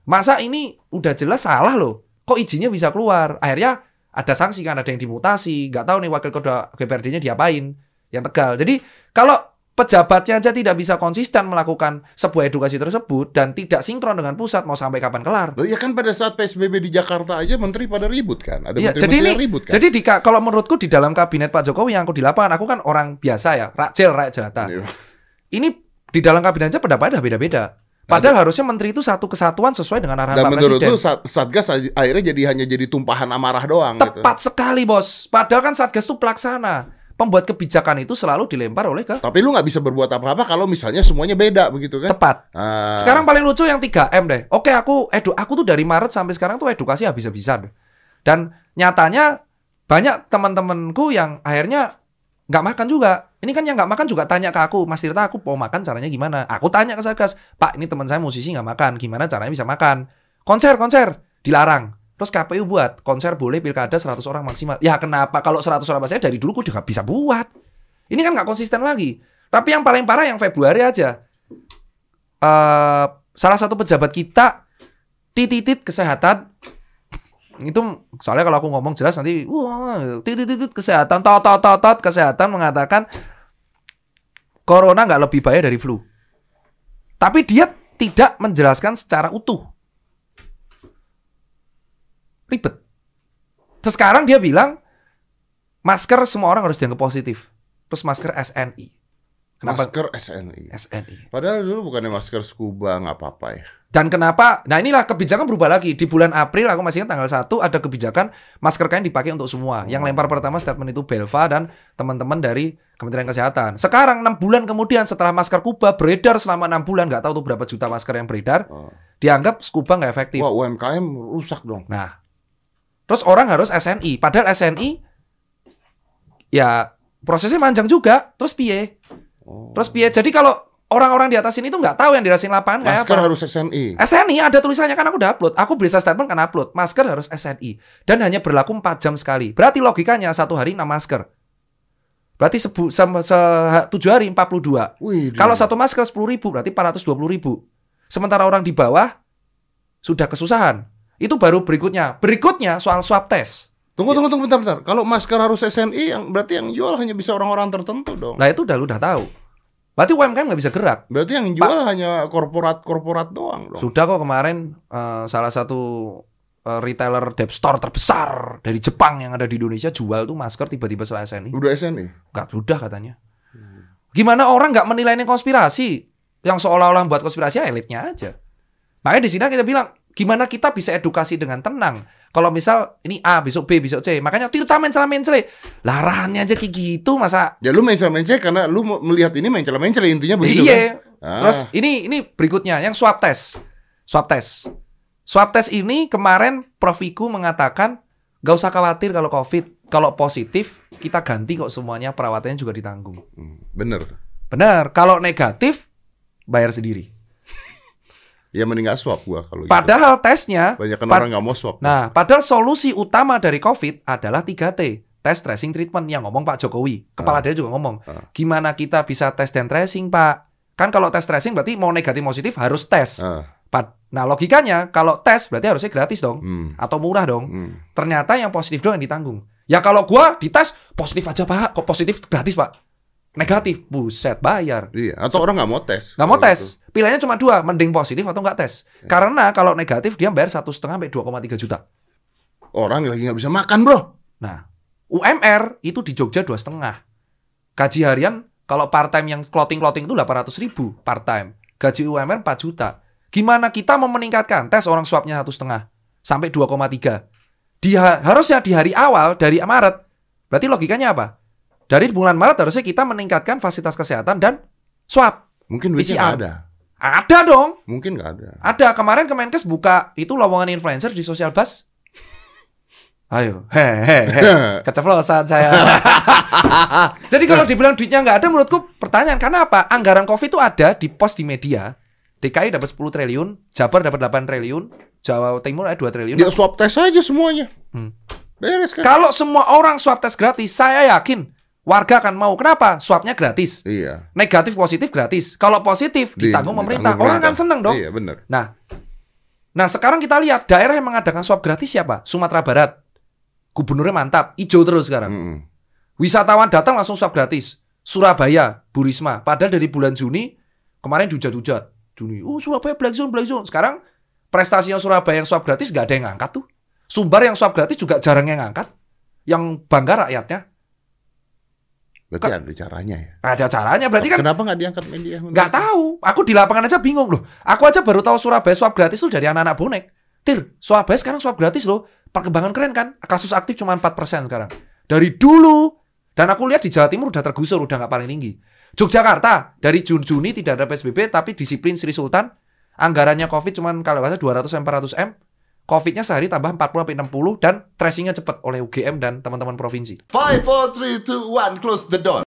Masa ini udah jelas salah loh. Kok izinnya bisa keluar? Akhirnya ada sanksi kan, ada yang dimutasi. Nggak tahu nih wakil ketua DPRD-nya diapain. Yang Tegal. Jadi kalau pejabatnya aja tidak bisa konsisten melakukan sebuah edukasi tersebut dan tidak sinkron dengan pusat mau sampai kapan kelar. Loh, ya kan pada saat PSBB di Jakarta aja menteri pada ribut kan? Ada Iya, menteri-menteri jadi ini, ribut kan? jadi di, kalau menurutku di dalam kabinet Pak Jokowi yang aku di lapangan, aku kan orang biasa ya, rakjel, rakyat jelata. Iya. Ini di dalam kabinet aja pendapatnya beda-beda. Padahal harusnya menteri itu satu kesatuan sesuai dengan arahan Dan Pak menurut Presiden. lu Sat- Satgas akhirnya jadi hanya jadi tumpahan amarah doang gitu. Tepat sekali bos. Padahal kan Satgas itu pelaksana. Pembuat kebijakan itu selalu dilempar oleh ke Tapi lu nggak bisa berbuat apa-apa kalau misalnya semuanya beda begitu kan? tepat. Ah. Sekarang paling lucu yang 3M deh. Oke, aku edu aku tuh dari Maret sampai sekarang tuh edukasi habis-habisan. Dan nyatanya banyak teman-temanku yang akhirnya nggak makan juga. Ini kan yang nggak makan juga tanya ke aku, Mas Tirta, aku mau makan caranya gimana? Aku tanya ke Satgas, Pak, ini teman saya musisi nggak makan, gimana caranya bisa makan? Konser, konser, dilarang. Terus KPU buat konser boleh pilkada 100 orang maksimal. Ya kenapa? Kalau 100 orang saya dari dulu gue juga bisa buat. Ini kan nggak konsisten lagi. Tapi yang paling parah yang Februari aja. Eh salah satu pejabat kita tititit kesehatan itu soalnya kalau aku ngomong jelas nanti wah tititit kesehatan tot kesehatan mengatakan corona nggak lebih bahaya dari flu. Tapi dia tidak menjelaskan secara utuh. Ribet. Terus sekarang dia bilang masker semua orang harus dianggap positif. Terus masker SNI. Kenapa Masker SNI. SNI? Padahal dulu bukannya masker scuba nggak apa-apa ya. Dan kenapa? Nah inilah kebijakan berubah lagi. Di bulan April aku masih ingat tanggal 1 ada kebijakan masker kain dipakai untuk semua. Yang lempar pertama statement itu Belva dan teman-teman dari Kementerian Kesehatan. Sekarang 6 bulan kemudian setelah masker Kuba beredar selama 6 bulan, nggak tahu tuh berapa juta masker yang beredar, Oh. dianggap scuba nggak efektif. Wah UMKM rusak dong. Nah, terus orang harus SNI. Padahal SNI ya prosesnya panjang juga. Terus piye? Oh. Terus piye? Jadi kalau orang-orang di atas ini tuh nggak tahu yang dirasain lapangan kayak Masker apa. harus SNI. SNI ada tulisannya kan aku udah upload. Aku bisa statement kan upload. Masker harus SNI dan hanya berlaku 4 jam sekali. Berarti logikanya satu hari 6 masker. Berarti sebu, se, se, 7 hari 42. Wih. Kalau satu masker 10 ribu berarti 420 ribu. Sementara orang di bawah sudah kesusahan. Itu baru berikutnya. Berikutnya soal swab test. Tunggu tunggu tunggu bentar bentar. Kalau masker harus SNI yang berarti yang jual hanya bisa orang-orang tertentu dong. Nah itu udah lu udah tahu. Berarti UMKM nggak bisa gerak. Berarti yang jual hanya korporat-korporat doang dong. Sudah kok kemarin eh, salah satu eh, retailer dep store terbesar dari Jepang yang ada di Indonesia jual tuh masker tiba-tiba setelah SNI. Udah SNI. Nggak sudah katanya. Gimana orang nggak menilai ini konspirasi? Yang seolah-olah buat konspirasi ya elitnya aja. Makanya di sini kita bilang, gimana kita bisa edukasi dengan tenang? Kalau misal ini A, besok B, besok C. Makanya Tirta mencela-mencele. Larahannya aja kayak gitu, masa Ya lu mencela-mencela karena lu melihat ini mencela-mencela intinya begitu iya. kan? Ah. Terus ini ini berikutnya yang swab test. Swab test. Swab test ini kemarin Prof Wiku mengatakan gak usah khawatir kalau COVID, kalau positif kita ganti kok semuanya perawatannya juga ditanggung. Hmm, bener. Benar. Kalau negatif bayar sendiri. Ya mending gak swab gua kalau gitu. Padahal tesnya, Banyak kan pad- orang nggak mau swab. nah, padahal solusi utama dari COVID adalah 3T. Tes, tracing, treatment. Yang ngomong Pak Jokowi. Kepala Ah. daerah juga ngomong. Ah. Gimana kita bisa tes dan tracing, Pak? Kan kalau tes tracing berarti mau negatif positif harus tes. Ah, Nah, logikanya kalau tes berarti harusnya gratis dong. hmm, Atau murah dong. hmm. Ternyata yang positif doang yang ditanggung. Ya kalau gua dites positif aja, Pak. Kok positif gratis, Pak? Negatif, buset, bayar. Iya. Atau orang nggak mau tes. Nggak mau tes. Pilihannya cuma dua, mending positif atau nggak tes. Ya. Karena kalau negatif dia bayar satu setengah sampai 2,3 juta. gitu. Orang lagi nggak bisa makan bro. Nah, UMR itu di Jogja dua setengah. Gaji harian kalau part time yang clothing clothing itu 800 ribu part time. Gaji UMR 4 juta. Gimana kita mau meningkatkan tes orang swabnya satu setengah sampai 2,3. Di harusnya di hari awal dari Maret. Berarti logikanya apa? Dari bulan Maret harusnya kita meningkatkan fasilitas kesehatan dan swab. Mungkin duitnya ada. Ada dong. Mungkin nggak ada. Ada kemarin Kemenkes buka itu lowongan influencer di sosial bus. Ayo, hehehe, *laughs* keceplosan saya. *laughs* Jadi kalau dibilang duitnya nggak ada, menurutku pertanyaan karena apa? Anggaran COVID itu ada di pos di media. DKI dapat 10 triliun, Jabar dapat 8 triliun, Jawa Timur ada 2 triliun. Ya swab tes aja semuanya. Hmm. Beres kan? Kalau semua orang swab tes gratis, saya yakin warga akan mau. Kenapa? Swabnya gratis. Iya. Negatif positif gratis. Kalau positif Di- ditanggung pemerintah. ditanggung Orang kan pemerintah. seneng dong. Iya bener. Nah, nah sekarang kita lihat daerah yang mengadakan swab gratis siapa? Sumatera Barat. Gubernurnya mantap, hijau terus sekarang. Mm-mm. Wisatawan datang langsung swab gratis. Surabaya, Bu Risma. Padahal dari bulan Juni kemarin dujat-dujat. Juni, oh Surabaya black zone, black zone. Sekarang prestasinya Surabaya yang swab gratis nggak ada yang ngangkat tuh. Sumbar yang swab gratis juga jarang yang ngangkat. Yang bangga rakyatnya. Berarti ada caranya ya. Ada caranya. Berarti kan Kenapa nggak diangkat media? Nggak tahu. Aku di lapangan aja bingung loh. Aku aja baru tahu Surabaya swab gratis tuh dari anak-anak bonek. Tir, Surabaya sekarang swab gratis loh. Perkembangan keren kan? Kasus aktif cuma 4% sekarang. Dari dulu. Dan aku lihat di Jawa Timur udah tergusur, udah nggak paling tinggi. Yogyakarta, dari Juni Juni tidak ada PSBB, tapi disiplin Sri Sultan. Anggarannya COVID cuma kalau nggak salah 200 400 M. COVID-nya sehari tambah 40 sampai 60 dan tracingnya cepat oleh UGM dan teman-teman provinsi. Five, four, three, two, one. Close the door.